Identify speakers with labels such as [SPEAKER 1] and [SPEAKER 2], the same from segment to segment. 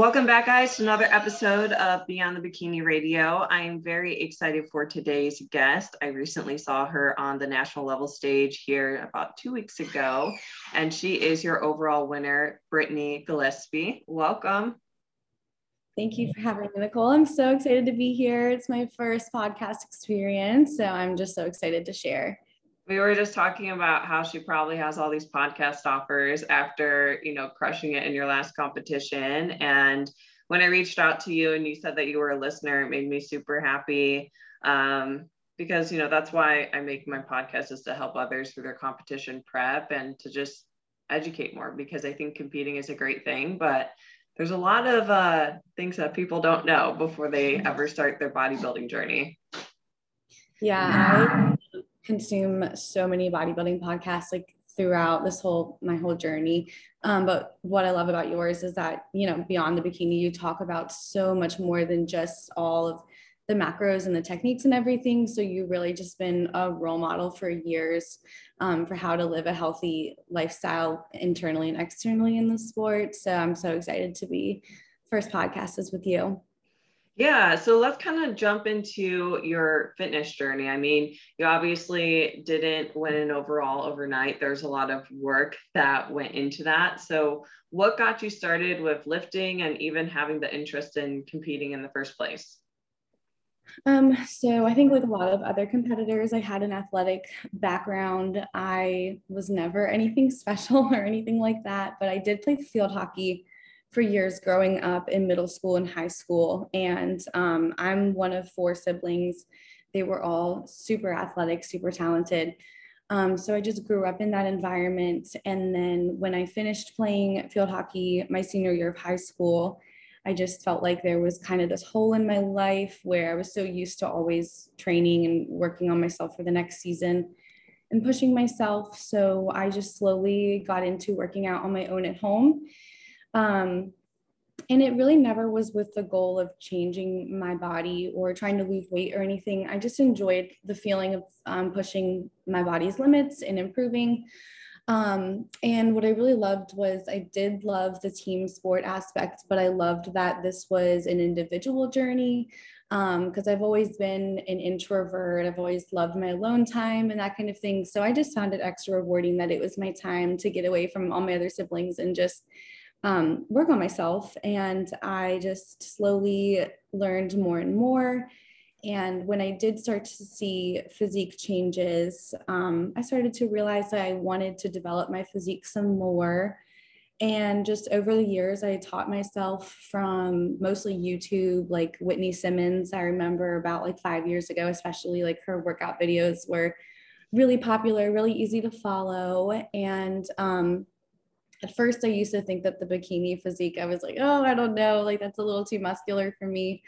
[SPEAKER 1] Welcome back, guys, to another episode of Beyond the Bikini Radio. I am very excited for today's guest. I recently saw her on the national level stage here about two weeks ago, and she is your overall winner, Brittany Gillespie. Welcome.
[SPEAKER 2] Thank you for having me, Nicole. I'm so excited to be here. It's my first podcast experience, so I'm just so excited to share
[SPEAKER 1] we were just talking about how she probably has all these podcast offers after you know crushing it in your last competition. And when i reached out to you and you said that you were a listener it made me super happy um, because you know that's why i make my podcast is to help others through their competition prep and to just educate more because i think competing is a great thing but there's a lot of uh, things that people don't know before they ever start their bodybuilding journey.
[SPEAKER 2] Yeah consume so many bodybuilding podcasts like throughout this whole my whole journey. Um, but what i love about yours is that you know beyond the bikini you talk about so much more than just all of the macros and the techniques and everything. So you really just been a role model for years um, for how to live a healthy lifestyle internally and externally in the sport. So i'm so excited to be first podcast is with you
[SPEAKER 1] yeah, so let's kind of jump into your fitness journey. I mean, you obviously didn't win an overall overnight. There's a lot of work that went into that. So, what got you started with lifting and even having the interest in competing in the first place?
[SPEAKER 2] Um, so I think like a lot of other competitors, I had an athletic background. I was never anything special or anything like that, but I did play field hockey for years growing up in middle school and high school. And um, I'm one of four siblings. They were all super athletic, super talented. Um, so I just grew up in that environment. And then when I finished playing field hockey my senior year of high school, I just felt like there was kind of this hole in my life where I was so used to always training and working on myself for the next season and pushing myself. So I just slowly got into working out on my own at home um, and it really never was with the goal of changing my body or trying to lose weight or anything. I just enjoyed the feeling of um, pushing my body's limits and improving. Um, and what I really loved was I did love the team sport aspect, but I loved that this was an individual journey because um, I've always been an introvert. I've always loved my alone time and that kind of thing. So I just found it extra rewarding that it was my time to get away from all my other siblings and just um, work on myself. And I just slowly learned more and more. And when I did start to see physique changes, um, I started to realize that I wanted to develop my physique some more. And just over the years, I taught myself from mostly YouTube, like Whitney Simmons. I remember about like five years ago, especially like her workout videos were really popular, really easy to follow. And um, at first I used to think that the bikini physique, I was like, oh, I don't know, like that's a little too muscular for me.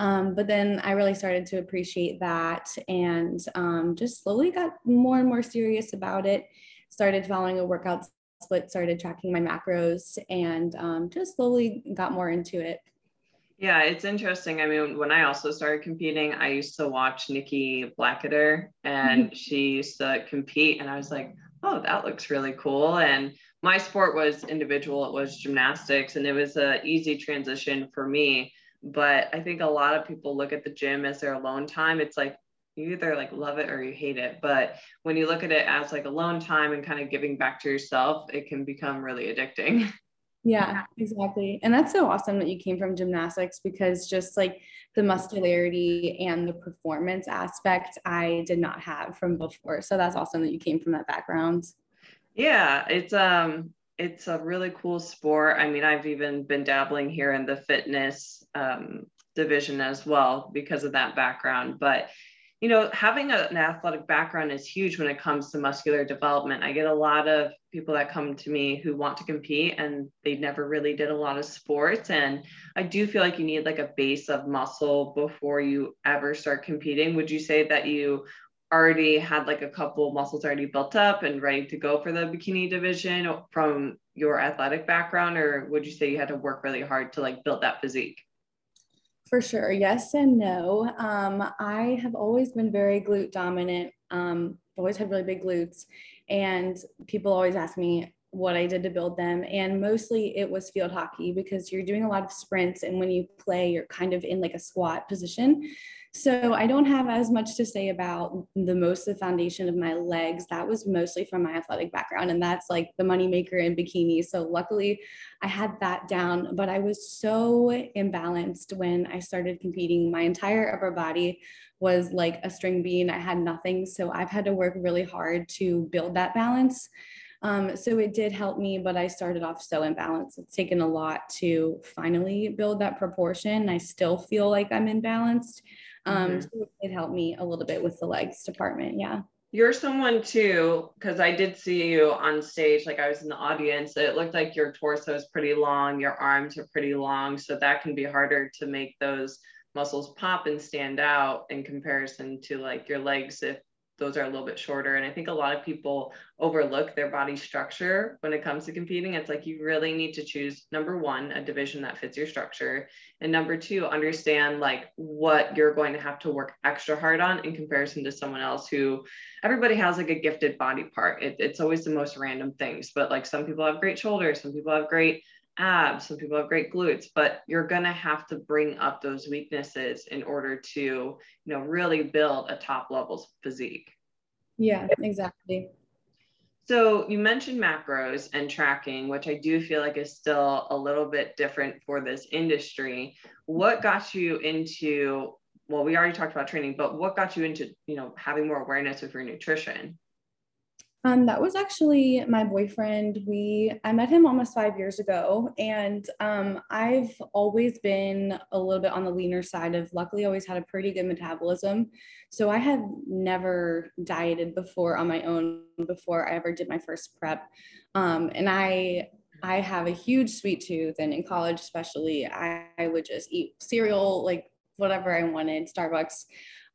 [SPEAKER 2] Um, but then I really started to appreciate that and um, just slowly got more and more serious about it. Started following a workout split, started tracking my macros, and um, just slowly got more into it.
[SPEAKER 1] Yeah, it's interesting. I mean, when I also started competing, I used to watch Nikki Blackketter and she used to compete, and I was like, oh, that looks really cool. And my sport was individual, it was gymnastics, and it was a easy transition for me. But I think a lot of people look at the gym as their alone time. It's like you either like love it or you hate it. But when you look at it as like alone time and kind of giving back to yourself, it can become really addicting.
[SPEAKER 2] Yeah, exactly. And that's so awesome that you came from gymnastics because just like the muscularity and the performance aspect, I did not have from before. So that's awesome that you came from that background.
[SPEAKER 1] Yeah, it's um it's a really cool sport. I mean, I've even been dabbling here in the fitness um, division as well because of that background. But you know, having a, an athletic background is huge when it comes to muscular development. I get a lot of people that come to me who want to compete and they never really did a lot of sports. And I do feel like you need like a base of muscle before you ever start competing. Would you say that you already had like a couple muscles already built up and ready to go for the bikini division from your athletic background? Or would you say you had to work really hard to like build that physique?
[SPEAKER 2] For sure. Yes and no. Um, I have always been very glute dominant. Um, always had really big glutes. And people always ask me what I did to build them. And mostly it was field hockey because you're doing a lot of sprints. And when you play, you're kind of in like a squat position. So I don't have as much to say about the most of the foundation of my legs. That was mostly from my athletic background, and that's like the moneymaker in bikini. So luckily, I had that down. But I was so imbalanced when I started competing. My entire upper body was like a string bean. I had nothing. So I've had to work really hard to build that balance. Um, so it did help me, but I started off so imbalanced. It's taken a lot to finally build that proportion. I still feel like I'm imbalanced. Um, mm-hmm. so it helped me a little bit with the legs department. Yeah.
[SPEAKER 1] You're someone too, because I did see you on stage, like I was in the audience. It looked like your torso is pretty long, your arms are pretty long. So that can be harder to make those muscles pop and stand out in comparison to like your legs if those are a little bit shorter. And I think a lot of people overlook their body structure when it comes to competing. It's like you really need to choose number one, a division that fits your structure. And number two, understand like what you're going to have to work extra hard on in comparison to someone else who everybody has like a gifted body part. It, it's always the most random things, but like some people have great shoulders, some people have great abs, some people have great glutes, but you're going to have to bring up those weaknesses in order to, you know, really build a top level physique.
[SPEAKER 2] Yeah, exactly.
[SPEAKER 1] So you mentioned macros and tracking, which I do feel like is still a little bit different for this industry. What got you into well, we already talked about training, but what got you into, you know, having more awareness of your nutrition?
[SPEAKER 2] Um, that was actually my boyfriend. We I met him almost five years ago, and um, I've always been a little bit on the leaner side of. Luckily, always had a pretty good metabolism, so I had never dieted before on my own before I ever did my first prep, um, and I I have a huge sweet tooth, and in college especially, I, I would just eat cereal like whatever I wanted, Starbucks.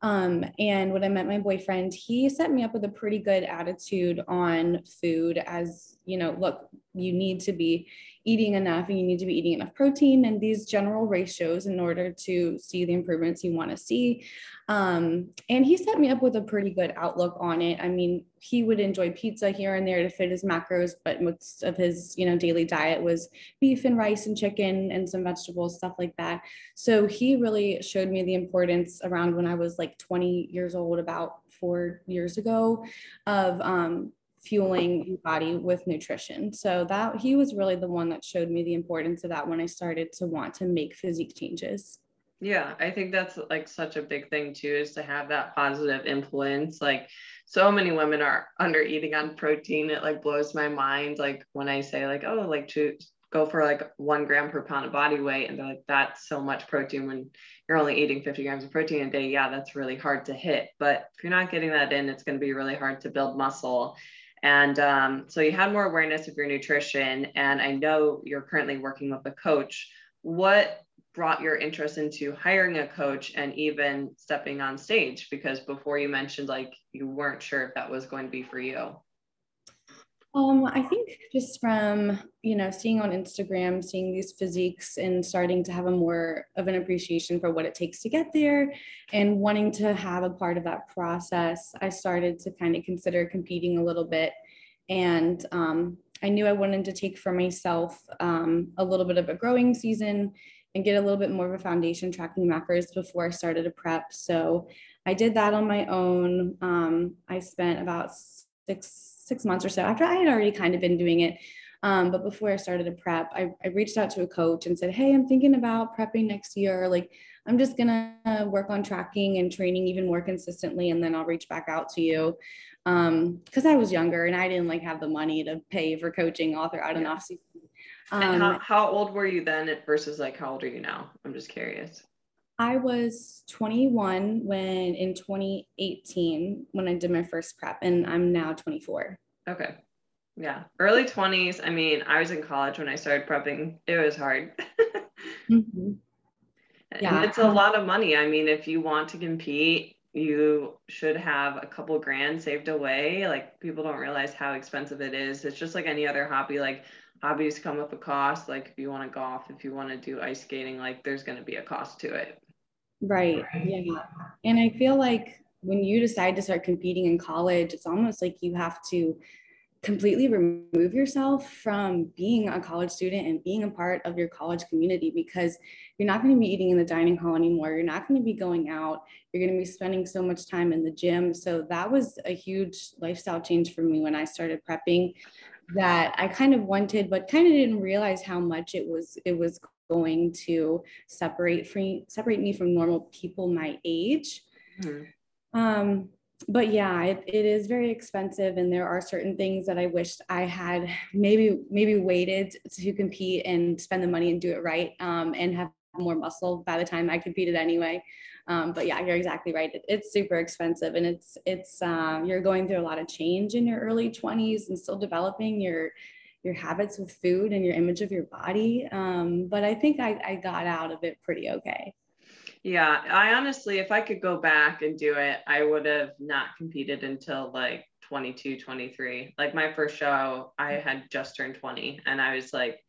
[SPEAKER 2] Um, and when I met my boyfriend, he set me up with a pretty good attitude on food as, you know, look, you need to be eating enough and you need to be eating enough protein and these general ratios in order to see the improvements you want to see. Um, and he set me up with a pretty good outlook on it. I mean, he would enjoy pizza here and there to fit his macros, but most of his, you know, daily diet was beef and rice and chicken and some vegetables, stuff like that. So he really showed me the importance around when I was like 20 years old, about four years ago, of um, fueling your body with nutrition. So that he was really the one that showed me the importance of that when I started to want to make physique changes.
[SPEAKER 1] Yeah, I think that's like such a big thing too is to have that positive influence. Like so many women are under eating on protein. It like blows my mind. Like when I say like, oh, like to go for like one gram per pound of body weight and they're like, that's so much protein when you're only eating 50 grams of protein a day. Yeah, that's really hard to hit. But if you're not getting that in, it's going to be really hard to build muscle. And um, so you had more awareness of your nutrition. And I know you're currently working with a coach. What brought your interest into hiring a coach and even stepping on stage? Because before you mentioned like you weren't sure if that was going to be for you.
[SPEAKER 2] Um, I think just from you know seeing on Instagram, seeing these physiques, and starting to have a more of an appreciation for what it takes to get there, and wanting to have a part of that process, I started to kind of consider competing a little bit, and um, I knew I wanted to take for myself um, a little bit of a growing season and get a little bit more of a foundation tracking macros before I started a prep. So I did that on my own. Um, I spent about six six months or so after I had already kind of been doing it. Um, but before I started a prep, I, I reached out to a coach and said, Hey, I'm thinking about prepping next year. Like, I'm just going to work on tracking and training even more consistently. And then I'll reach back out to you. Um, cause I was younger and I didn't like have the money to pay for coaching all throughout an off season.
[SPEAKER 1] Um, and how, how old were you then versus like how old are you now? I'm just curious.
[SPEAKER 2] I was 21 when in 2018 when I did my first prep, and I'm now 24.
[SPEAKER 1] Okay. Yeah. Early 20s. I mean, I was in college when I started prepping. It was hard. mm-hmm. Yeah. And it's a lot of money. I mean, if you want to compete, you should have a couple grand saved away. Like people don't realize how expensive it is. It's just like any other hobby. Like hobbies come with a cost. Like if you want to golf, if you want to do ice skating, like there's going to be a cost to it.
[SPEAKER 2] Right. Yeah. And I feel like when you decide to start competing in college, it's almost like you have to completely remove yourself from being a college student and being a part of your college community because you're not going to be eating in the dining hall anymore. You're not going to be going out. You're going to be spending so much time in the gym. So that was a huge lifestyle change for me when I started prepping that I kind of wanted, but kind of didn't realize how much it was it was going to separate free separate me from normal people my age. Mm-hmm. Um, but yeah, it, it is very expensive, and there are certain things that I wished I had maybe maybe waited to compete and spend the money and do it right, um, and have more muscle by the time I competed anyway. Um, but yeah, you're exactly right. It, it's super expensive, and it's it's uh, you're going through a lot of change in your early 20s and still developing your your habits with food and your image of your body. Um, but I think I, I got out of it pretty okay.
[SPEAKER 1] Yeah, I honestly, if I could go back and do it, I would have not competed until like 22, 23. Like my first show, I had just turned 20 and I was like,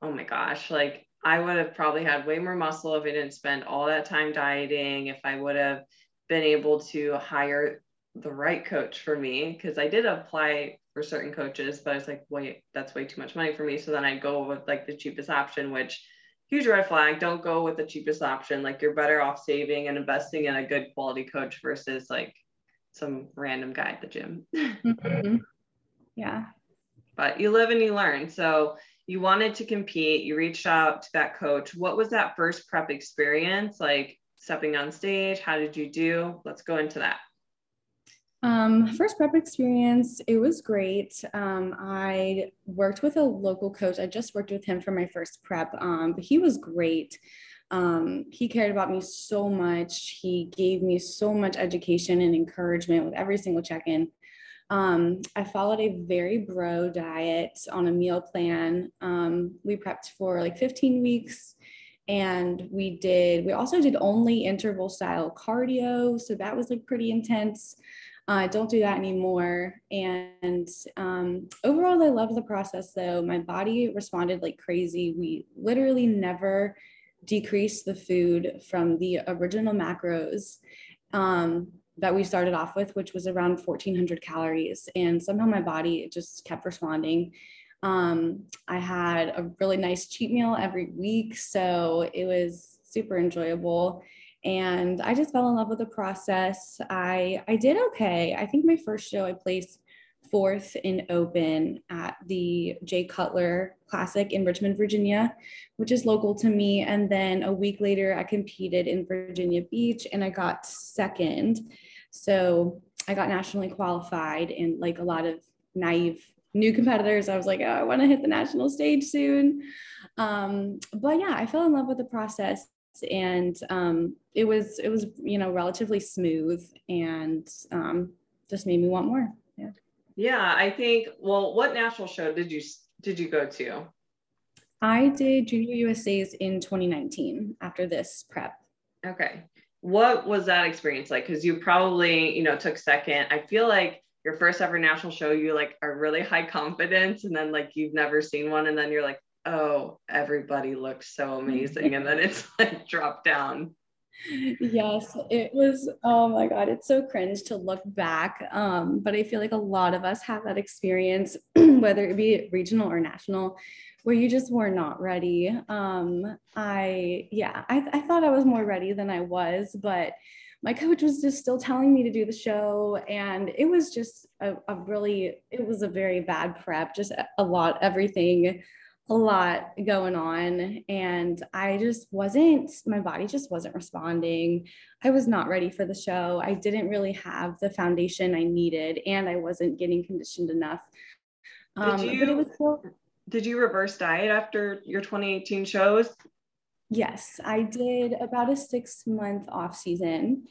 [SPEAKER 1] oh my gosh, like I would have probably had way more muscle if I didn't spend all that time dieting, if I would have been able to hire the right coach for me, because I did apply for certain coaches, but I was like, wait, that's way too much money for me. So then I go with like the cheapest option, which huge red flag. Don't go with the cheapest option. Like you're better off saving and investing in a good quality coach versus like some random guy at the gym. Mm-hmm.
[SPEAKER 2] Yeah.
[SPEAKER 1] But you live and you learn. So you wanted to compete, you reached out to that coach. What was that first prep experience like stepping on stage? How did you do? Let's go into that.
[SPEAKER 2] Um, first prep experience, it was great. Um, I worked with a local coach. I just worked with him for my first prep, um, but he was great. Um, he cared about me so much. He gave me so much education and encouragement with every single check in. Um, I followed a very bro diet on a meal plan. Um, we prepped for like 15 weeks and we did, we also did only interval style cardio. So that was like pretty intense. I uh, don't do that anymore. And um, overall, I love the process though. My body responded like crazy. We literally never decreased the food from the original macros um, that we started off with, which was around 1400 calories. And somehow my body just kept responding. Um, I had a really nice cheat meal every week. So it was super enjoyable and I just fell in love with the process. I I did okay. I think my first show I placed fourth in open at the Jay Cutler Classic in Richmond, Virginia, which is local to me. And then a week later, I competed in Virginia Beach and I got second. So I got nationally qualified and like a lot of naive new competitors. I was like, oh, I want to hit the national stage soon. Um, but yeah, I fell in love with the process and um, it was it was you know relatively smooth and um, just made me want more. Yeah.
[SPEAKER 1] Yeah, I think. Well, what national show did you did you go to?
[SPEAKER 2] I did Junior USA's in 2019 after this prep.
[SPEAKER 1] Okay. What was that experience like? Because you probably, you know, took second. I feel like your first ever national show, you like are really high confidence, and then like you've never seen one, and then you're like, oh, everybody looks so amazing. and then it's like dropped down.
[SPEAKER 2] Yes, it was. Oh my God, it's so cringe to look back. Um, but I feel like a lot of us have that experience, whether it be regional or national, where you just were not ready. Um, I, yeah, I, I thought I was more ready than I was, but my coach was just still telling me to do the show and it was just a, a really it was a very bad prep just a lot everything a lot going on and I just wasn't my body just wasn't responding. I was not ready for the show. I didn't really have the foundation I needed and I wasn't getting conditioned enough.
[SPEAKER 1] Um, did you, still- did you reverse diet after your 2018 shows?
[SPEAKER 2] Yes, I did about a six month off season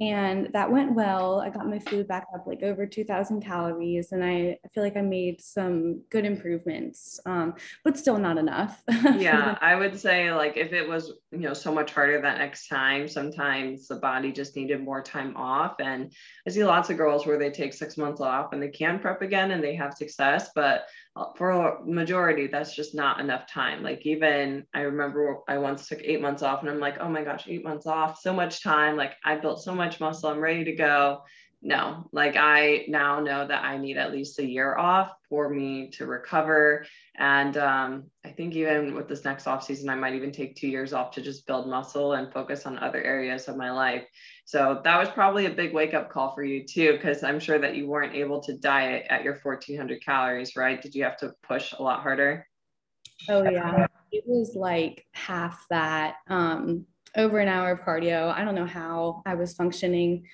[SPEAKER 2] and that went well. I got my food back up like over 2000 calories and I, I feel like I made some good improvements, um, but still not enough.
[SPEAKER 1] yeah, I would say like if it was, you know, so much harder that next time, sometimes the body just needed more time off. And I see lots of girls where they take six months off and they can prep again and they have success, but uh, for a majority that's just not enough time like even i remember i once took eight months off and i'm like oh my gosh eight months off so much time like i built so much muscle i'm ready to go no like i now know that i need at least a year off for me to recover and um, i think even with this next off season i might even take two years off to just build muscle and focus on other areas of my life so that was probably a big wake up call for you too, because I'm sure that you weren't able to diet at your 1400 calories, right? Did you have to push a lot harder?
[SPEAKER 2] Oh, yeah. It was like half that, um, over an hour of cardio. I don't know how I was functioning.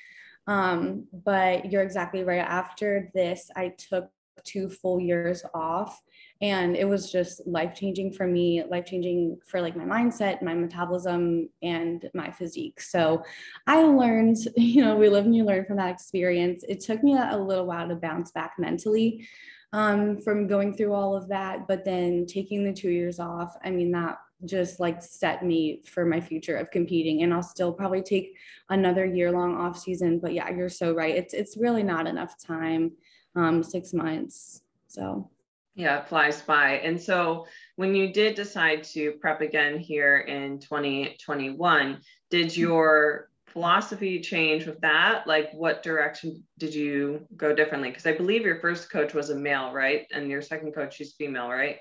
[SPEAKER 2] Um, but you're exactly right. After this, I took two full years off and it was just life changing for me life changing for like my mindset my metabolism and my physique so i learned you know we live and you learn from that experience it took me a little while to bounce back mentally um, from going through all of that but then taking the two years off i mean that just like set me for my future of competing and I'll still probably take another year long off season but yeah you're so right it's it's really not enough time um 6 months so
[SPEAKER 1] yeah, it flies by. And so when you did decide to prep again here in 2021, did mm-hmm. your philosophy change with that? Like what direction did you go differently? Because I believe your first coach was a male, right? And your second coach, she's female, right?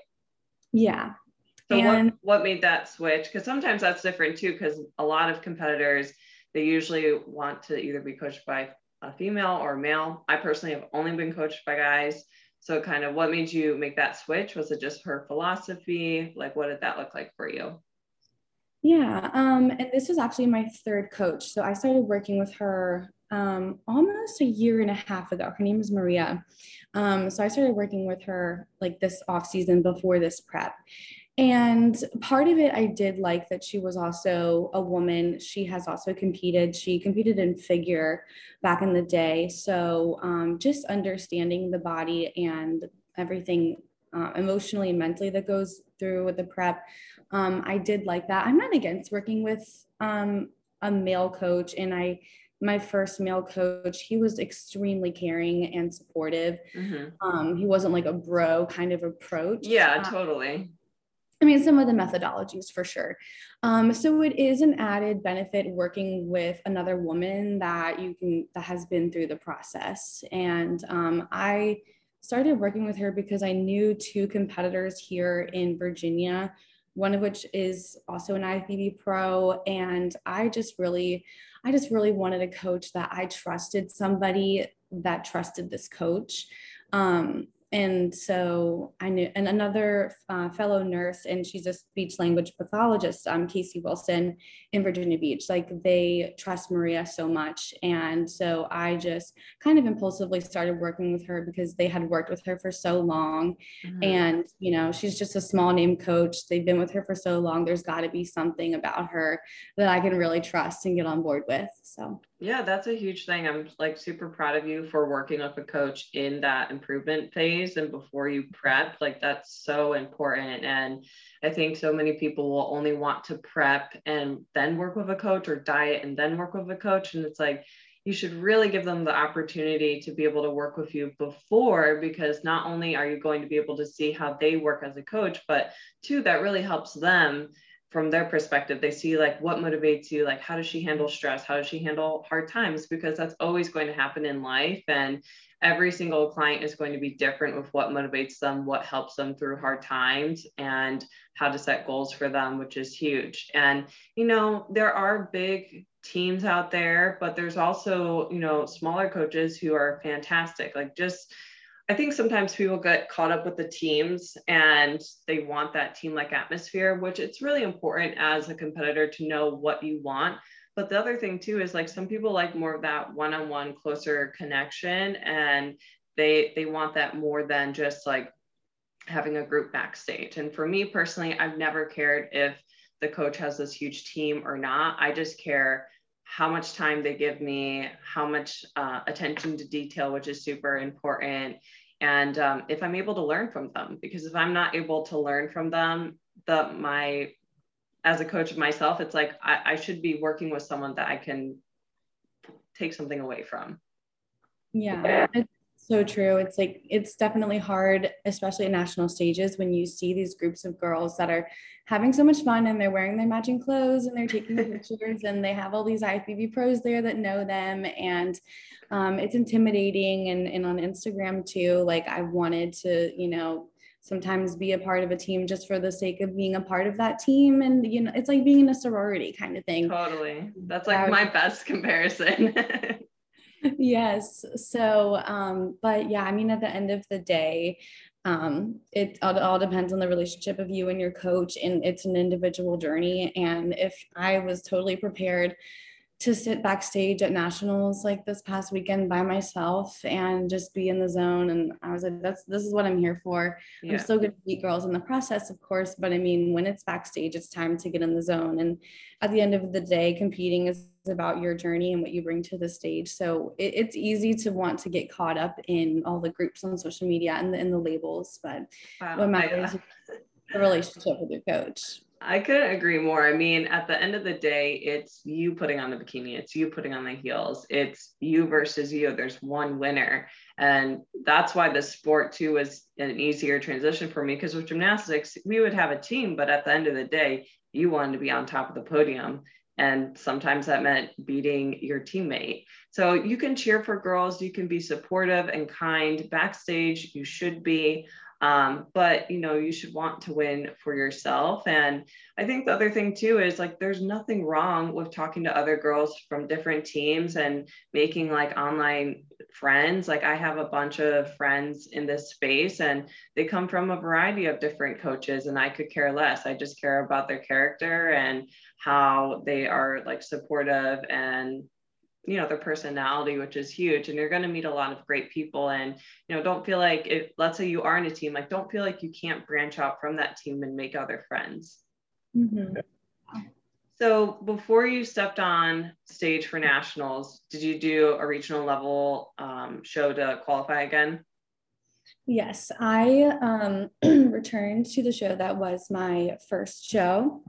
[SPEAKER 2] Yeah.
[SPEAKER 1] So and- what, what made that switch? Because sometimes that's different too, because a lot of competitors, they usually want to either be coached by a female or a male. I personally have only been coached by guys. So, kind of what made you make that switch? Was it just her philosophy? Like, what did that look like for you?
[SPEAKER 2] Yeah, um, and this was actually my third coach. So, I started working with her um, almost a year and a half ago. Her name is Maria. Um, so, I started working with her like this off season before this prep. And part of it, I did like that she was also a woman. She has also competed. She competed in figure back in the day. So um, just understanding the body and everything uh, emotionally and mentally that goes through with the prep, um, I did like that. I'm not against working with um, a male coach, and I my first male coach, he was extremely caring and supportive. Mm-hmm. Um, he wasn't like a bro kind of approach.
[SPEAKER 1] Yeah, um, totally.
[SPEAKER 2] I mean, some of the methodologies for sure. Um, so it is an added benefit working with another woman that you can that has been through the process. And um, I started working with her because I knew two competitors here in Virginia, one of which is also an IFBB pro, and I just really, I just really wanted a coach that I trusted somebody that trusted this coach. Um, and so I knew, and another uh, fellow nurse, and she's a speech language pathologist, um, Casey Wilson in Virginia Beach. Like they trust Maria so much. And so I just kind of impulsively started working with her because they had worked with her for so long. Mm-hmm. And, you know, she's just a small name coach. They've been with her for so long. There's got to be something about her that I can really trust and get on board with. So
[SPEAKER 1] yeah, that's a huge thing. I'm like super proud of you for working with a coach in that improvement phase and before you prep. Like that's so important. And I think so many people will only want to prep and then work with a coach or diet and then work with a coach. And it's like you should really give them the opportunity to be able to work with you before because not only are you going to be able to see how they work as a coach, but two, that really helps them from their perspective they see like what motivates you like how does she handle stress? How does she handle hard times? Because that's always going to happen in life and every single client is going to be different with what motivates them what helps them through hard times and how to set goals for them which is huge. And you know there are big teams out there but there's also you know smaller coaches who are fantastic. Like just I think sometimes people get caught up with the teams and they want that team like atmosphere, which it's really important as a competitor to know what you want. But the other thing too is like some people like more of that one-on-one closer connection and they they want that more than just like having a group backstage. And for me personally, I've never cared if the coach has this huge team or not. I just care how much time they give me, how much uh, attention to detail, which is super important. And um, if I'm able to learn from them, because if I'm not able to learn from them, the my as a coach of myself, it's like I, I should be working with someone that I can take something away from.
[SPEAKER 2] Yeah, it's so true. It's like it's definitely hard, especially at national stages, when you see these groups of girls that are having so much fun and they're wearing their matching clothes and they're taking pictures and they have all these IFBB pros there that know them and um, it's intimidating and, and on Instagram too. Like I wanted to, you know, sometimes be a part of a team just for the sake of being a part of that team and you know it's like being in a sorority kind of thing
[SPEAKER 1] totally that's like my best comparison
[SPEAKER 2] yes so um but yeah i mean at the end of the day um it all, all depends on the relationship of you and your coach and it's an individual journey and if i was totally prepared to sit backstage at nationals like this past weekend by myself and just be in the zone. And i was like that's this is what i'm here for. Yeah. i'm still going to beat girls in the process of course but i mean when it's backstage it's time to get in the zone. And at the end of the day competing is about your journey and what you bring to the stage. So it, it's easy to want to get caught up in all the groups on social media and the, in the labels but wow. what matters is uh, the relationship with your coach
[SPEAKER 1] I couldn't agree more. I mean, at the end of the day, it's you putting on the bikini, it's you putting on the heels, it's you versus you. There's one winner. And that's why the sport too was an easier transition for me because with gymnastics, we would have a team, but at the end of the day, you wanted to be on top of the podium. And sometimes that meant beating your teammate. So you can cheer for girls, you can be supportive and kind backstage, you should be. Um, but you know, you should want to win for yourself. And I think the other thing too is like there's nothing wrong with talking to other girls from different teams and making like online friends. Like I have a bunch of friends in this space and they come from a variety of different coaches, and I could care less. I just care about their character and how they are like supportive and you know their personality which is huge and you're going to meet a lot of great people and you know don't feel like if let's say you are in a team like don't feel like you can't branch out from that team and make other friends. Mm-hmm. so before you stepped on stage for nationals did you do a regional level um, show to qualify again?
[SPEAKER 2] Yes i um, returned to the show that was my first show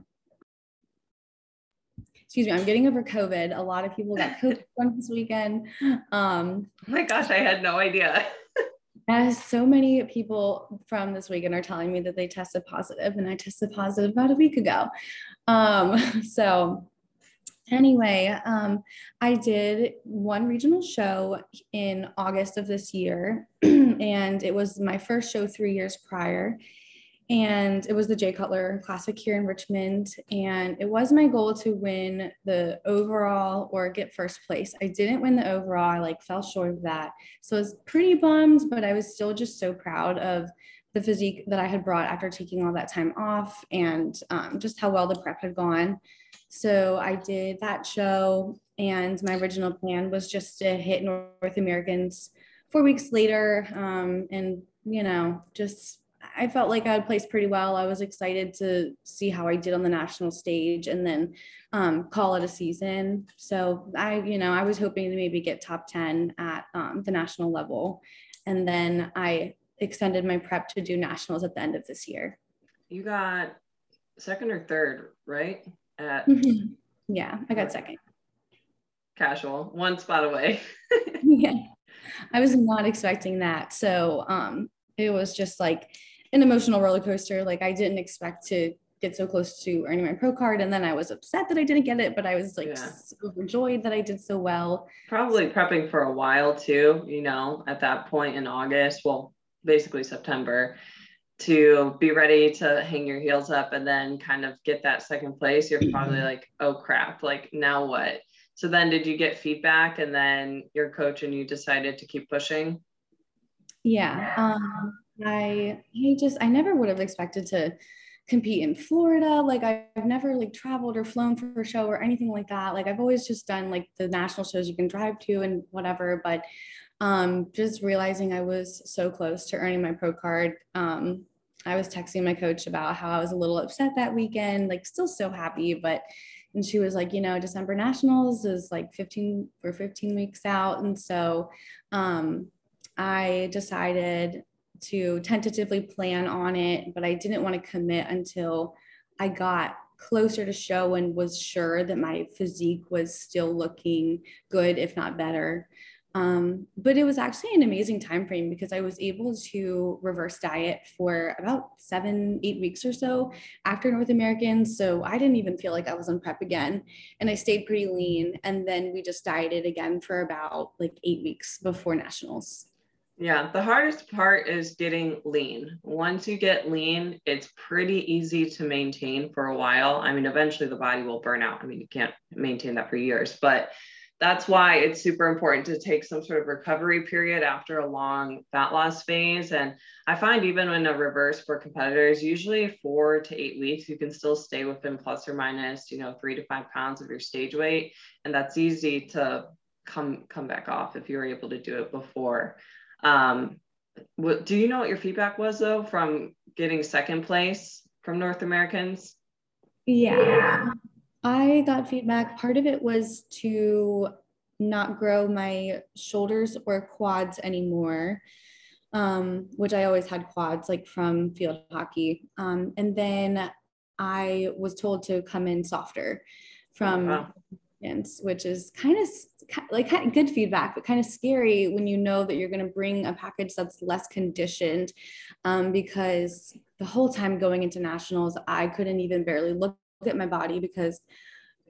[SPEAKER 2] excuse me, I'm getting over COVID. A lot of people got COVID from this weekend. Um,
[SPEAKER 1] oh my gosh, I had no idea.
[SPEAKER 2] as so many people from this weekend are telling me that they tested positive, and I tested positive about a week ago. Um, so anyway, um, I did one regional show in August of this year, and it was my first show three years prior and it was the Jay Cutler Classic here in Richmond. And it was my goal to win the overall or get first place. I didn't win the overall, I like fell short of that. So I was pretty bummed, but I was still just so proud of the physique that I had brought after taking all that time off and um, just how well the prep had gone. So I did that show, and my original plan was just to hit North Americans four weeks later um, and, you know, just I felt like I had placed pretty well. I was excited to see how I did on the national stage and then um, call it a season. So I, you know, I was hoping to maybe get top 10 at um, the national level. And then I extended my prep to do nationals at the end of this year.
[SPEAKER 1] You got second or third, right? At-
[SPEAKER 2] mm-hmm. Yeah, I got second.
[SPEAKER 1] Casual, one spot away.
[SPEAKER 2] yeah. I was not expecting that. So um, it was just like, an emotional roller coaster. Like I didn't expect to get so close to earning my pro card and then I was upset that I didn't get it but I was like yeah. so overjoyed that I did so well.
[SPEAKER 1] Probably prepping for a while too, you know, at that point in August, well basically September to be ready to hang your heels up and then kind of get that second place you're probably mm-hmm. like oh crap like now what so then did you get feedback and then your coach and you decided to keep pushing
[SPEAKER 2] yeah um I I just I never would have expected to compete in Florida. Like I've never like traveled or flown for a show or anything like that. Like I've always just done like the national shows you can drive to and whatever. But um, just realizing I was so close to earning my pro card. Um, I was texting my coach about how I was a little upset that weekend, like still so happy, but and she was like, you know, December Nationals is like 15 or 15 weeks out. And so um, I decided to tentatively plan on it, but I didn't want to commit until I got closer to show and was sure that my physique was still looking good, if not better. Um, but it was actually an amazing time frame because I was able to reverse diet for about seven, eight weeks or so after North Americans. So I didn't even feel like I was on prep again. And I stayed pretty lean. And then we just dieted again for about like eight weeks before nationals.
[SPEAKER 1] Yeah, the hardest part is getting lean. Once you get lean, it's pretty easy to maintain for a while. I mean, eventually the body will burn out. I mean, you can't maintain that for years, but that's why it's super important to take some sort of recovery period after a long fat loss phase. And I find even in a reverse for competitors, usually four to eight weeks, you can still stay within plus or minus, you know, three to five pounds of your stage weight. And that's easy to come come back off if you were able to do it before. Um, what, do you know what your feedback was though from getting second place from North Americans?
[SPEAKER 2] Yeah. I got feedback. Part of it was to not grow my shoulders or quads anymore, um, which I always had quads like from field hockey. Um, and then I was told to come in softer from wow. Which is kind of like kind of good feedback, but kind of scary when you know that you're going to bring a package that's less conditioned. Um, because the whole time going into nationals, I couldn't even barely look at my body because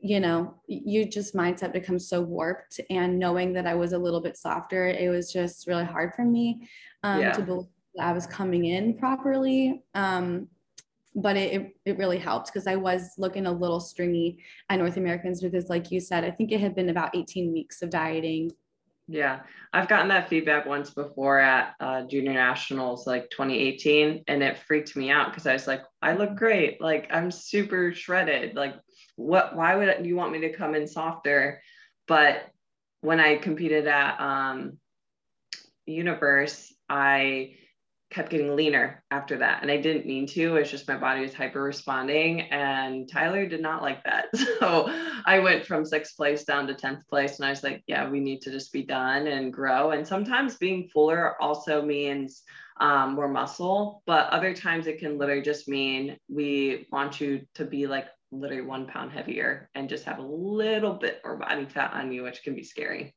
[SPEAKER 2] you know you just mindset becomes so warped and knowing that i was a little bit softer it was just really hard for me um, yeah. to believe i was coming in properly um, but it, it, really helped because i was looking a little stringy at north americans because like you said i think it had been about 18 weeks of dieting
[SPEAKER 1] yeah, I've gotten that feedback once before at uh, Junior Nationals, like 2018, and it freaked me out because I was like, I look great, like I'm super shredded. Like, what? Why would you want me to come in softer? But when I competed at um, Universe, I kept getting leaner after that. And I didn't mean to, it's just my body was hyper responding. And Tyler did not like that. So I went from sixth place down to 10th place. And I was like, yeah, we need to just be done and grow. And sometimes being fuller also means um, more muscle, but other times it can literally just mean we want you to be like literally one pound heavier and just have a little bit more body fat on you, which can be scary.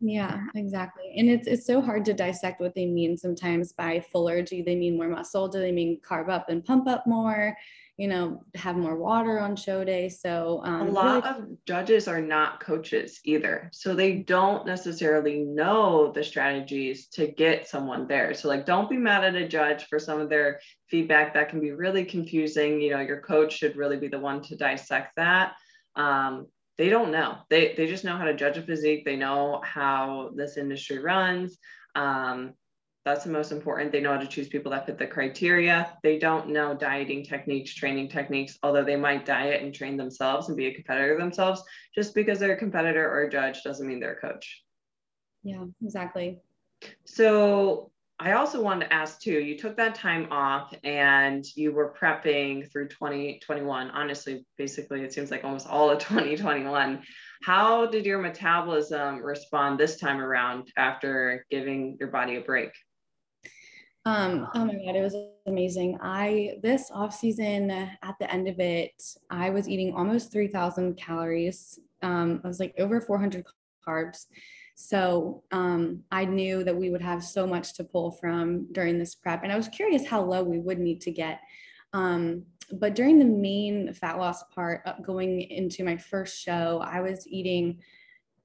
[SPEAKER 2] Yeah, exactly. And it's it's so hard to dissect what they mean sometimes by fuller. Do they mean more muscle? Do they mean carb up and pump up more? You know, have more water on show day. So
[SPEAKER 1] um, a lot really- of judges are not coaches either, so they don't necessarily know the strategies to get someone there. So like, don't be mad at a judge for some of their feedback that can be really confusing. You know, your coach should really be the one to dissect that. Um, they don't know. They they just know how to judge a physique. They know how this industry runs. Um, that's the most important. They know how to choose people that fit the criteria. They don't know dieting techniques, training techniques, although they might diet and train themselves and be a competitor themselves. Just because they're a competitor or a judge doesn't mean they're a coach.
[SPEAKER 2] Yeah, exactly.
[SPEAKER 1] So I also wanted to ask too, you took that time off and you were prepping through 2021. Honestly, basically, it seems like almost all of 2021. How did your metabolism respond this time around after giving your body a break?
[SPEAKER 2] Um, oh my God, it was amazing. I, this off season, at the end of it, I was eating almost 3,000 calories. Um, I was like over 400 carbs. So um, I knew that we would have so much to pull from during this prep. And I was curious how low we would need to get. Um, but during the main fat loss part, uh, going into my first show, I was eating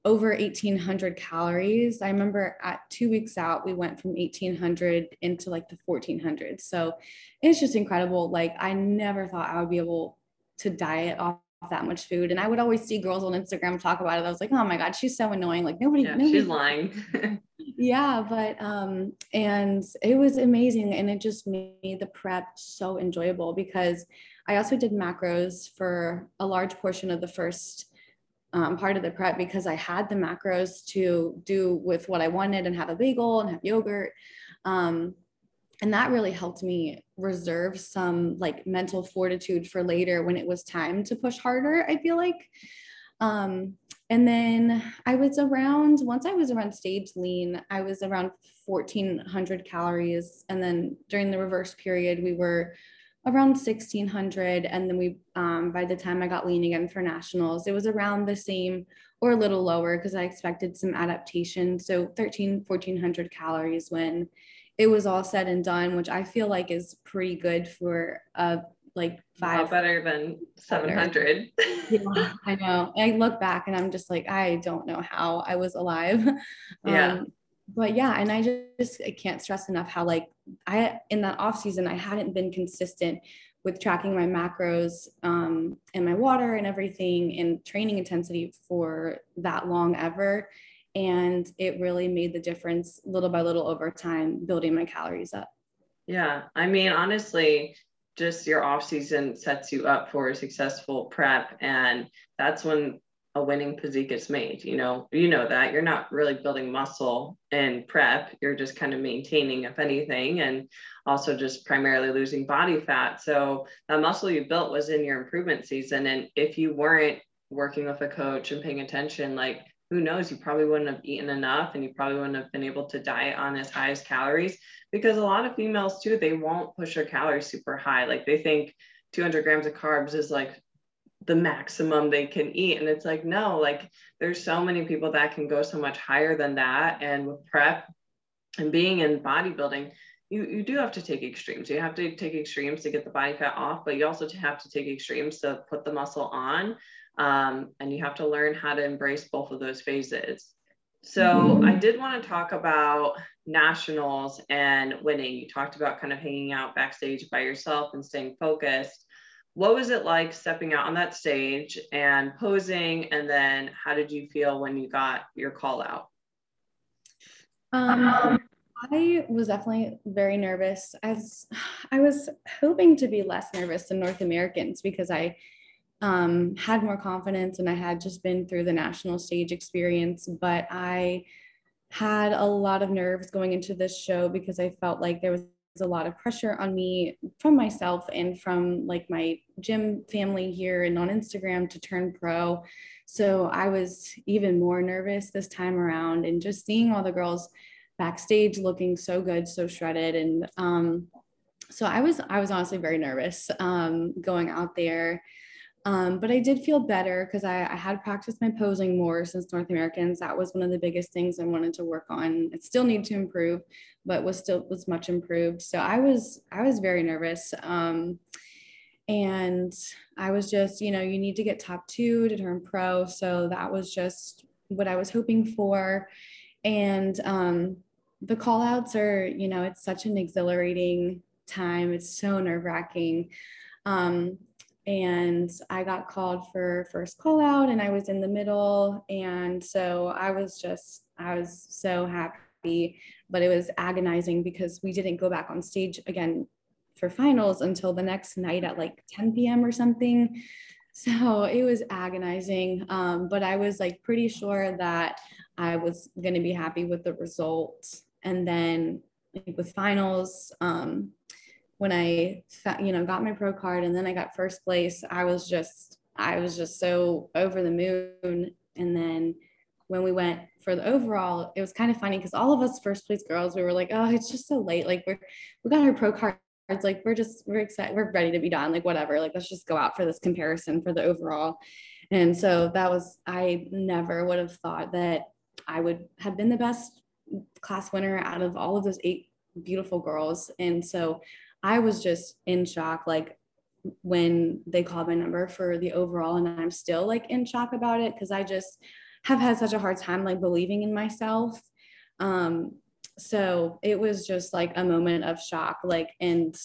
[SPEAKER 2] over 1800 calories. I remember at two weeks out, we went from 1800 into like the 1400. So it's just incredible. Like I never thought I would be able to diet off that much food. And I would always see girls on Instagram talk about it. I was like, oh my God, she's so annoying. Like nobody,
[SPEAKER 1] yeah,
[SPEAKER 2] nobody
[SPEAKER 1] she's lying.
[SPEAKER 2] yeah, but um, and it was amazing. And it just made the prep so enjoyable because I also did macros for a large portion of the first um, part of the prep because I had the macros to do with what I wanted and have a bagel and have yogurt. Um, and that really helped me reserve some like mental fortitude for later when it was time to push harder i feel like. Um, and then i was around once i was around stage lean i was around 1400 calories. And then during the reverse period we were around 1600 and then we um, by the time i got lean again for nationals it was around the same or a little lower because i expected some adaptation. So 13 1400 calories when it was all said and done which i feel like is pretty good for a like five
[SPEAKER 1] better than 700
[SPEAKER 2] yeah, i know. I look back and i'm just like i don't know how i was alive.
[SPEAKER 1] Yeah. Um,
[SPEAKER 2] but yeah and i just i can't stress enough how like i in that off season i hadn't been consistent with tracking my macros um, and my water and everything and training intensity for that long ever and it really made the difference little by little over time building my calories up.
[SPEAKER 1] Yeah i mean honestly just your off season sets you up for a successful prep and that's when a winning physique is made you know? You know that. You're not really building muscle in prep. You're just kind of maintaining if anything and also just primarily losing body fat. So that muscle you built was in your improvement season and if you weren't working with a coach and paying attention like who knows, you probably wouldn't have eaten enough and you probably wouldn't have been able to diet on as high as calories because a lot of females too, they won't push their calories super high. Like they think 200 grams of carbs is like the maximum they can eat. And it's like, no, like there's so many people that can go so much higher than that. And with prep and being in bodybuilding, you, you do have to take extremes. You have to take extremes to get the body fat off, but you also have to take extremes to put the muscle on. Um, and you have to learn how to embrace both of those phases. So mm-hmm. I did want to talk about nationals and winning. You talked about kind of hanging out backstage by yourself and staying focused. What was it like stepping out on that stage and posing? And then how did you feel when you got your call out?
[SPEAKER 2] Um, I was definitely very nervous. As I was hoping to be less nervous than North Americans because I um, had more confidence and I had just been through the national stage experience, but I had a lot of nerves going into this show because I felt like there was a lot of pressure on me from myself and from like my gym family here and on Instagram to turn pro. So I was even more nervous this time around and just seeing all the girls backstage looking so good, so shredded. And um, so I was, I was honestly very nervous um, going out there. Um, but I did feel better because I, I, had practiced my posing more since North Americans. That was one of the biggest things I wanted to work on. It still need to improve, but was still was much improved. So I was I was very nervous. Um, and I was just, you know, you need to get top two to turn pro. So that was just what I was hoping for. And um, the call outs are, you know, it's such an exhilarating time. It's so nerve wracking. Um, and I got called for first call out and I was in the middle. And so I was just, I was so happy, but it was agonizing because we didn't go back on stage again for finals until the next night at like 10 p.m. or something. So it was agonizing. Um, but I was like pretty sure that I was going to be happy with the result. And then like, with finals, um, when I, you know, got my pro card and then I got first place, I was just, I was just so over the moon. And then when we went for the overall, it was kind of funny because all of us first place girls, we were like, oh, it's just so late. Like we're, we got our pro cards. Like we're just, we're excited. We're ready to be done. Like whatever, like let's just go out for this comparison for the overall. And so that was, I never would have thought that I would have been the best class winner out of all of those eight beautiful girls. And so I was just in shock, like when they called my number for the overall, and I'm still like in shock about it because I just have had such a hard time like believing in myself. Um, so it was just like a moment of shock, like, and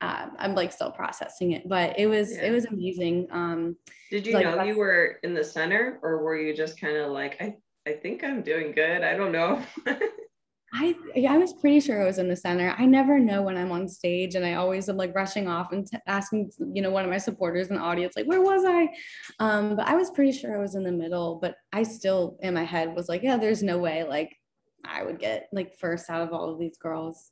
[SPEAKER 2] uh, I'm like still processing it, but it was yeah. it was amazing. Um,
[SPEAKER 1] Did you
[SPEAKER 2] like,
[SPEAKER 1] know you were in the center, or were you just kind of like I I think I'm doing good. I don't know.
[SPEAKER 2] I I was pretty sure I was in the center. I never know when I'm on stage, and I always am like rushing off and t- asking, you know, one of my supporters in the audience, like, where was I? Um, but I was pretty sure I was in the middle. But I still, in my head, was like, yeah, there's no way, like, I would get like first out of all of these girls.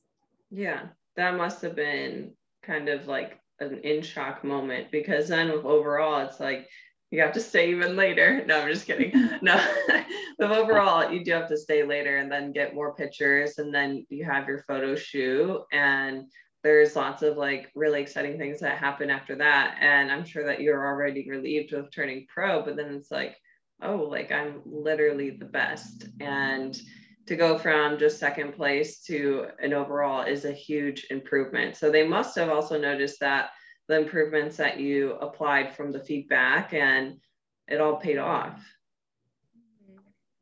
[SPEAKER 1] Yeah, that must have been kind of like an in shock moment because then overall, it's like you have to stay even later. No, I'm just kidding. No, but overall, you do have to stay later and then get more pictures, and then you have your photo shoot, and there's lots of like really exciting things that happen after that. And I'm sure that you're already relieved with turning pro, but then it's like, oh, like I'm literally the best. And to go from just second place to an overall is a huge improvement. So they must have also noticed that the improvements that you applied from the feedback and it all paid off.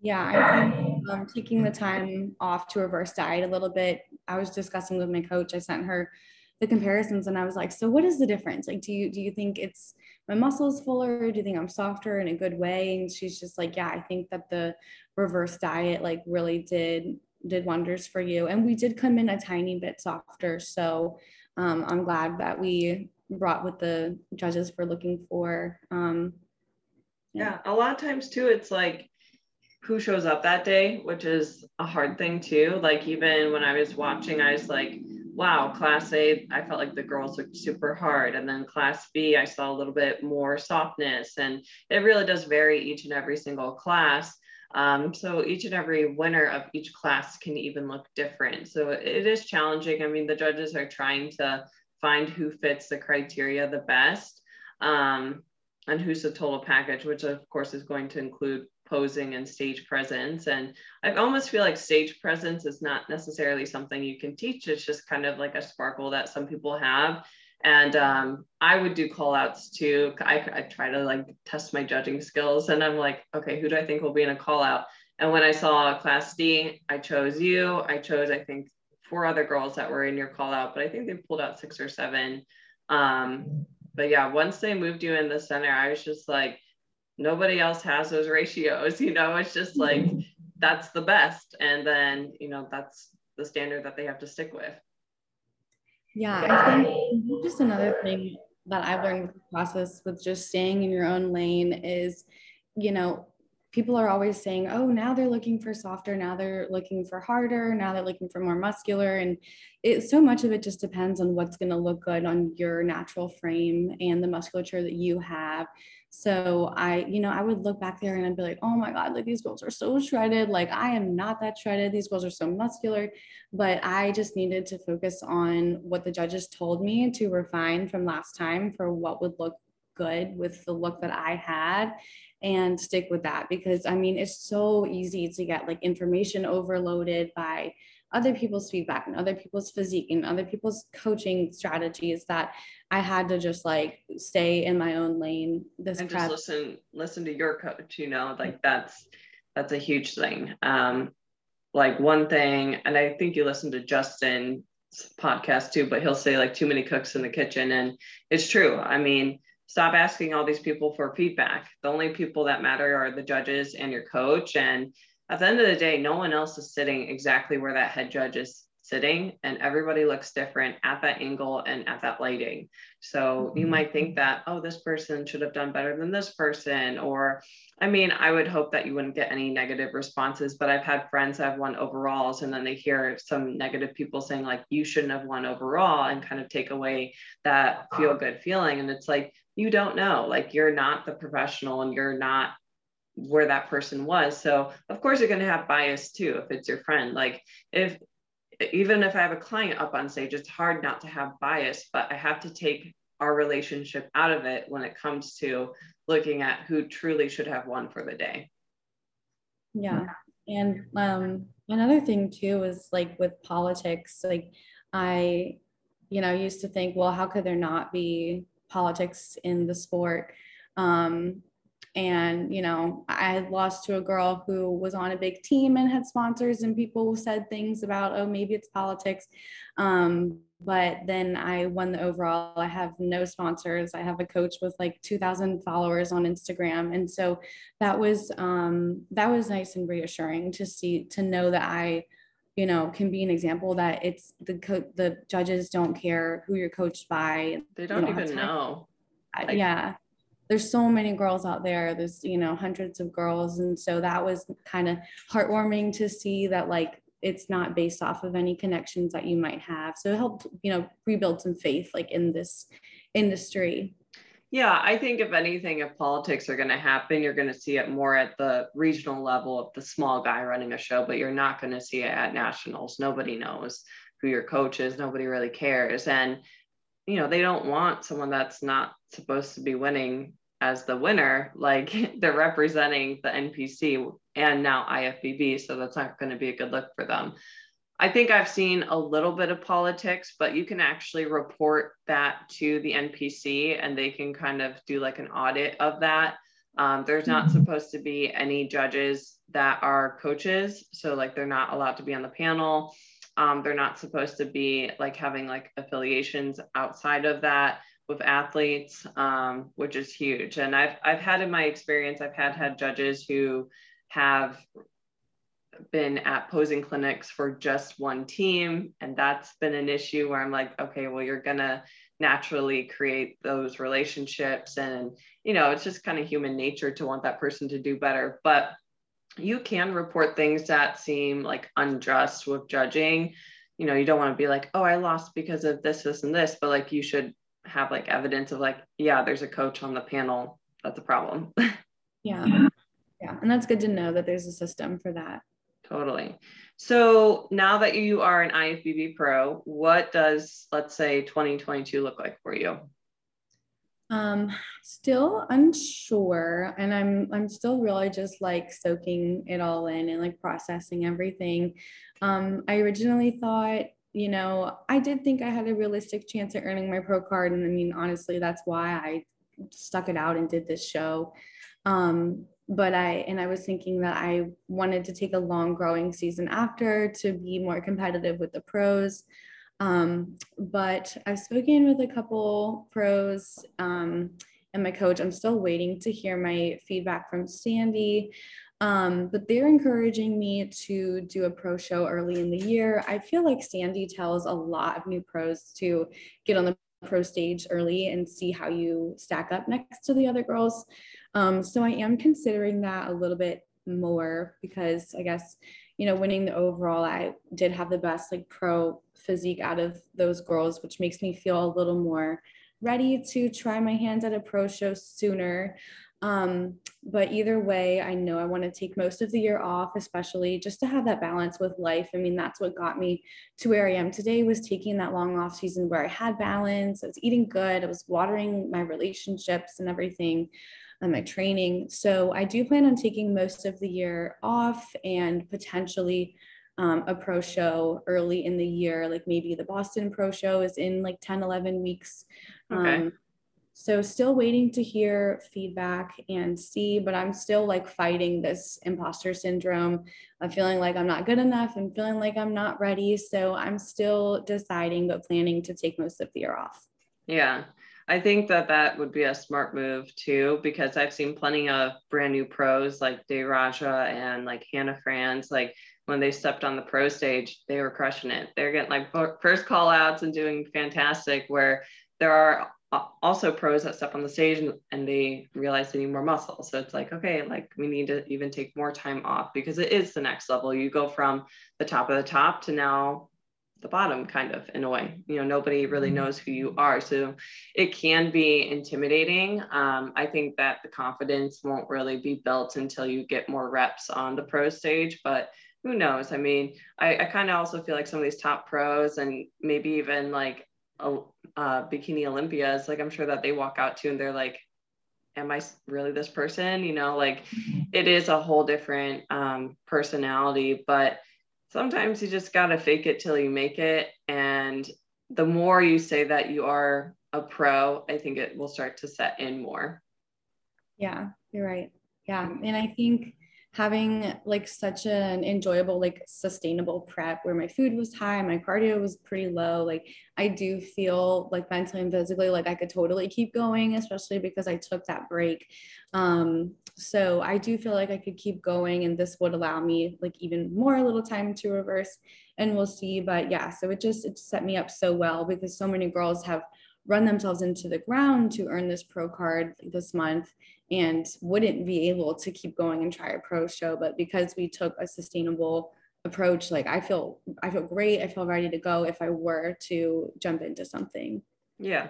[SPEAKER 2] Yeah, I think um, taking the time off to reverse diet a little bit. I was discussing with my coach. I sent her the comparisons, and I was like, "So, what is the difference? Like, do you do you think it's my muscles fuller? Do you think I'm softer in a good way?" And she's just like, "Yeah, I think that the reverse diet like really did did wonders for you, and we did come in a tiny bit softer. So, um, I'm glad that we brought what the judges were looking for. Um,
[SPEAKER 1] yeah. yeah, a lot of times too, it's like who shows up that day, which is a hard thing too. Like even when I was watching, I was like, wow, class A, I felt like the girls looked super hard. And then class B, I saw a little bit more softness. And it really does vary each and every single class. Um, so each and every winner of each class can even look different. So it is challenging. I mean, the judges are trying to find who fits the criteria the best um, and who's the total package, which of course is going to include posing and stage presence. And I almost feel like stage presence is not necessarily something you can teach. It's just kind of like a sparkle that some people have. And um, I would do call outs too. I, I try to like test my judging skills and I'm like, okay, who do I think will be in a call out? And when I saw class D, I chose you. I chose, I think, four other girls that were in your call out, but I think they pulled out six or seven. Um, but yeah, once they moved you in the center, I was just like, nobody else has those ratios you know? It's just like that's the best. And then you know that's the standard that they have to stick with.
[SPEAKER 2] Yeah i think just another thing that i've learned with the process with just staying in your own lane is you know people are always saying oh now they're looking for softer now they're looking for harder now they're looking for more muscular and it so much of it just depends on what's going to look good on your natural frame and the musculature that you have so I, you know, I would look back there and I'd be like, oh my God, like these girls are so shredded. Like I am not that shredded. These girls are so muscular. But I just needed to focus on what the judges told me to refine from last time for what would look good with the look that I had and stick with that because I mean, it's so easy to get like information overloaded by other people's feedback and other people's physique and other people's coaching strategies that I had to just like stay in my own lane.
[SPEAKER 1] This and just listen, listen to your coach. You know, like that's that's a huge thing. Um, like one thing, and I think you listen to Justin's podcast too, but he'll say like too many cooks in the kitchen, and it's true. I mean, stop asking all these people for feedback. The only people that matter are the judges and your coach, and at the end of the day, no one else is sitting exactly where that head judge is sitting, and everybody looks different at that angle and at that lighting. So you mm-hmm. might think that, oh, this person should have done better than this person. Or, I mean, I would hope that you wouldn't get any negative responses, but I've had friends that have won overalls, and then they hear some negative people saying, like, you shouldn't have won overall, and kind of take away that feel good feeling. And it's like, you don't know, like, you're not the professional and you're not where that person was. So of course you're going to have bias too if it's your friend. Like if even if I have a client up on stage, it's hard not to have bias, but I have to take our relationship out of it when it comes to looking at who truly should have won for the day.
[SPEAKER 2] Yeah. And um, another thing too is like with politics, like I, you know, used to think, well, how could there not be politics in the sport? Um, and you know i lost to a girl who was on a big team and had sponsors and people said things about oh maybe it's politics. Um, but then i won the overall. I have no sponsors. I have a coach with like 2000 followers on instagram. And so that was um, that was nice and reassuring to see to know that i you know can be an example that it's the co- the judges don't care who you're coached by.
[SPEAKER 1] They don't, don't even know.
[SPEAKER 2] Like, yeah. There's so many girls out there. There's you know hundreds of girls. And so that was kind of heartwarming to see that like it's not based off of any connections that you might have. So it helped you know rebuild some faith like in this industry
[SPEAKER 1] yeah, I think if anything, if politics are going to happen, you're going to see it more at the regional level of the small guy running a show, but you're not going to see it at nationals. Nobody knows who your coach is. Nobody really cares. And, you know, they don't want someone that's not supposed to be winning as the winner. Like they're representing the NPC and now IFBB. So that's not going to be a good look for them. I think I've seen a little bit of politics, but you can actually report that to the NPC and they can kind of do like an audit of that. Um, there's not mm-hmm. supposed to be any judges that are coaches. So, like, they're not allowed to be on the panel. Um, they're not supposed to be like having like affiliations outside of that with athletes, um, which is huge. And I've, I've had in my experience, I've had had judges who have been at posing clinics for just one team. And that's been an issue where I'm like, okay, well, you're going to naturally create those relationships. And, you know, it's just kind of human nature to want that person to do better. But you can report things that seem like unjust with judging. You know, you don't want to be like, oh, I lost because of this, this, and this, but like you should have like evidence of like, yeah, there's a coach on the panel. That's a problem.
[SPEAKER 2] yeah. Yeah. And that's good to know that there's a system for that.
[SPEAKER 1] Totally. So now that you are an IFBB pro, what does, let's say, 2022 look like for you?
[SPEAKER 2] Um, still unsure, and I'm I'm still really just like soaking it all in and like processing everything. Um, I originally thought, you know, I did think I had a realistic chance at earning my pro card, and I mean, honestly, that's why I stuck it out and did this show. Um, but I and I was thinking that I wanted to take a long growing season after to be more competitive with the pros. Um, but I've spoken with a couple pros um, and my coach. I'm still waiting to hear my feedback from Sandy. Um, but they're encouraging me to do a pro show early in the year. I feel like Sandy tells a lot of new pros to get on the pro stage early and see how you stack up next to the other girls. Um, so I am considering that a little bit more because I guess, you know, winning the overall, I did have the best like pro physique out of those girls, which makes me feel a little more ready to try my hands at a pro show sooner. Um, but either way, I know I want to take most of the year off, especially just to have that balance with life. I mean, that's what got me to where I am today was taking that long off season where I had balance, I was eating good, I was watering my relationships and everything on my training. So I do plan on taking most of the year off and potentially um, a pro show early in the year, like maybe the Boston Pro Show is in like 10, 11 weeks. Okay. Um, so still waiting to hear feedback and see, but I'm still like fighting this imposter syndrome. I'm feeling like I'm not good enough. I'm feeling like I'm not ready. So I'm still deciding, but planning to take most of the year off.
[SPEAKER 1] Yeah. I think that that would be a smart move too, because I've seen plenty of brand new pros like De Raja and like Hannah Franz, like when they stepped on the pro stage, they were crushing it. They're getting like first call outs and doing fantastic where there are also pros that step on the stage and, and they realize they need more muscle. So it's like, okay, like we need to even take more time off because it is the next level. You go from the top of the top to now the bottom kind of in a way. You know nobody really mm-hmm. knows who you are. So it can be intimidating. Um, i think that the confidence won't really be built until you get more reps on the pro stage but who knows? I mean i, I kind of also feel like some of these top pros and maybe even like a, uh, bikini olympias like i'm sure that they walk out to and they're like am i really this person? You know like mm-hmm. it is a whole different um, personality but sometimes you just got to fake it till you make it. And the more you say that you are a pro, I think it will start to set in more.
[SPEAKER 2] Yeah, you're right. Yeah. And I think having like such an enjoyable like sustainable prep where my food was high my cardio was pretty low like i do feel like mentally and physically like i could totally keep going especially because i took that break um so i do feel like i could keep going and this would allow me like even more a little time to reverse and we'll see. But yeah so it just it set me up so well because so many girls have run themselves into the ground to earn this pro card this month and wouldn't be able to keep going and try a pro show. But because we took a sustainable approach like i feel i feel great. I feel ready to go if i were to jump into something.
[SPEAKER 1] Yeah.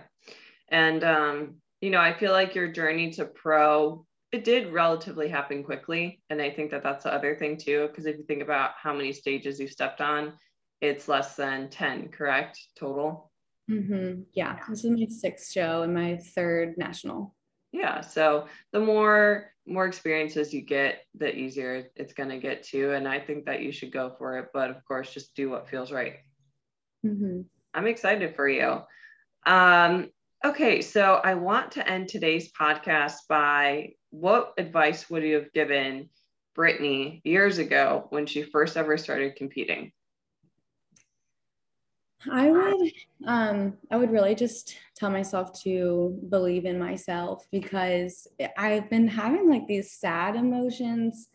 [SPEAKER 1] And um you know i feel like your journey to pro it did relatively happen quickly and i think that that's the other thing too because if you think about how many stages you stepped on it's less than 10 correct total?
[SPEAKER 2] Mm-hmm. yeah this is my sixth show and my third national.
[SPEAKER 1] Yeah so the more more experiences you get the easier it's going to get to and i think that you should go for it but of course just do what feels right. Mm-hmm. i'm excited for you. Um, okay so i want to end today's podcast by what advice would you have given brittany years ago when she first ever started competing?
[SPEAKER 2] I would um I would really just tell myself to believe in myself because I've been having like these sad emotions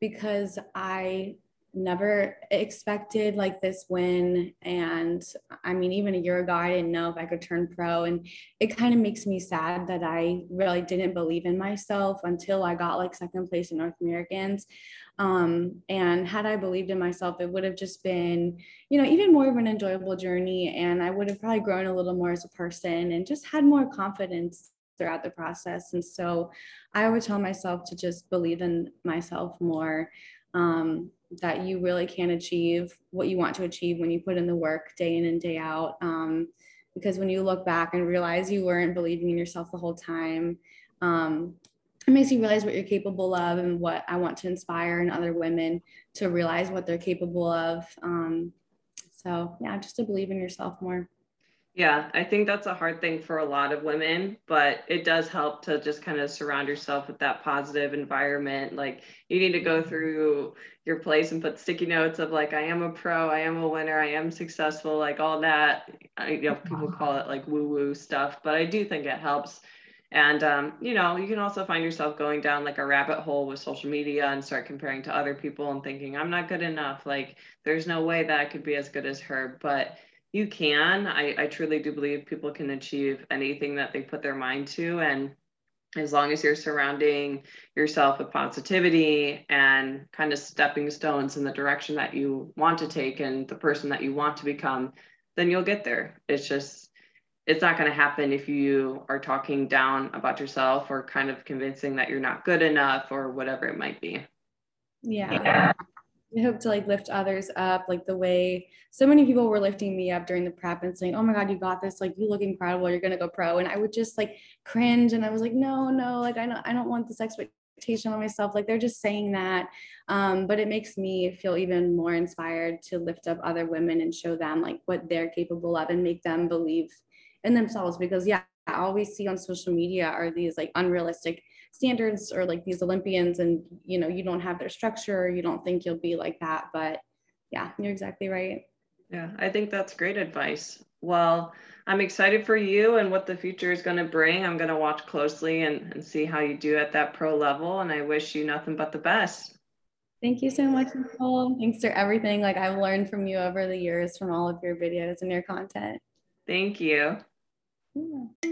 [SPEAKER 2] because I never expected like this win. And i mean even a year ago i didn't know if i could turn pro. And it kind of makes me sad that i really didn't believe in myself until i got like second place in north americans. Um, and had i believed in myself it would have just been you know even more of an enjoyable journey. And i would have probably grown a little more as a person and just had more confidence throughout the process. And so i would tell myself to just believe in myself more. Um, that you really can achieve what you want to achieve when you put in the work day in and day out. Um, because when you look back and realize you weren't believing in yourself the whole time, um, it makes you realize what you're capable of and what I want to inspire in other women to realize what they're capable of. Um, so, yeah, just to believe in yourself more.
[SPEAKER 1] Yeah, I think that's a hard thing for a lot of women, but it does help to just kind of surround yourself with that positive environment. Like you need to go through your place and put sticky notes of like, I am a pro, I am a winner, I am successful, like all that. I, you know, people call it like woo woo stuff, but I do think it helps. And, um, you know, you can also find yourself going down like a rabbit hole with social media and start comparing to other people and thinking, I'm not good enough. Like, there's no way that I could be as good as her. But you can. I, I truly do believe people can achieve anything that they put their mind to. And as long as you're surrounding yourself with positivity and kind of stepping stones in the direction that you want to take and the person that you want to become, then you'll get there. It's just, it's not going to happen if you are talking down about yourself or kind of convincing that you're not good enough or whatever it might be.
[SPEAKER 2] Yeah. yeah. I hope to like lift others up, like the way so many people were lifting me up during the prep and saying, "Oh my God, you got this! Like you look incredible. You're gonna go pro." And I would just like cringe, and I was like, "No, no, like I don't, I don't want this expectation on myself." Like they're just saying that, um, but it makes me feel even more inspired to lift up other women and show them like what they're capable of and make them believe in themselves. Because yeah, all we see on social media are these like unrealistic standards or like these Olympians and you know you don't have their structure you don't think you'll be like that but yeah you're exactly right
[SPEAKER 1] yeah I think that's great advice well I'm excited for you and what the future is going to bring I'm going to watch closely and, and see how you do at that pro level and I wish you nothing but the best
[SPEAKER 2] Thank you so much, Nicole. Thanks for everything. Like I've learned from you over the years from all of your videos and your content.
[SPEAKER 1] Thank you. Yeah.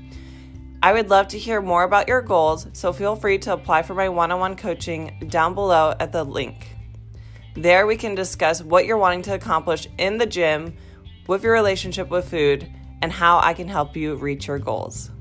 [SPEAKER 1] I would love to hear more about your goals, so feel free to apply for my one on one coaching down below at the link. There, we can discuss what you're wanting to accomplish in the gym, with your relationship with food, and how I can help you reach your goals.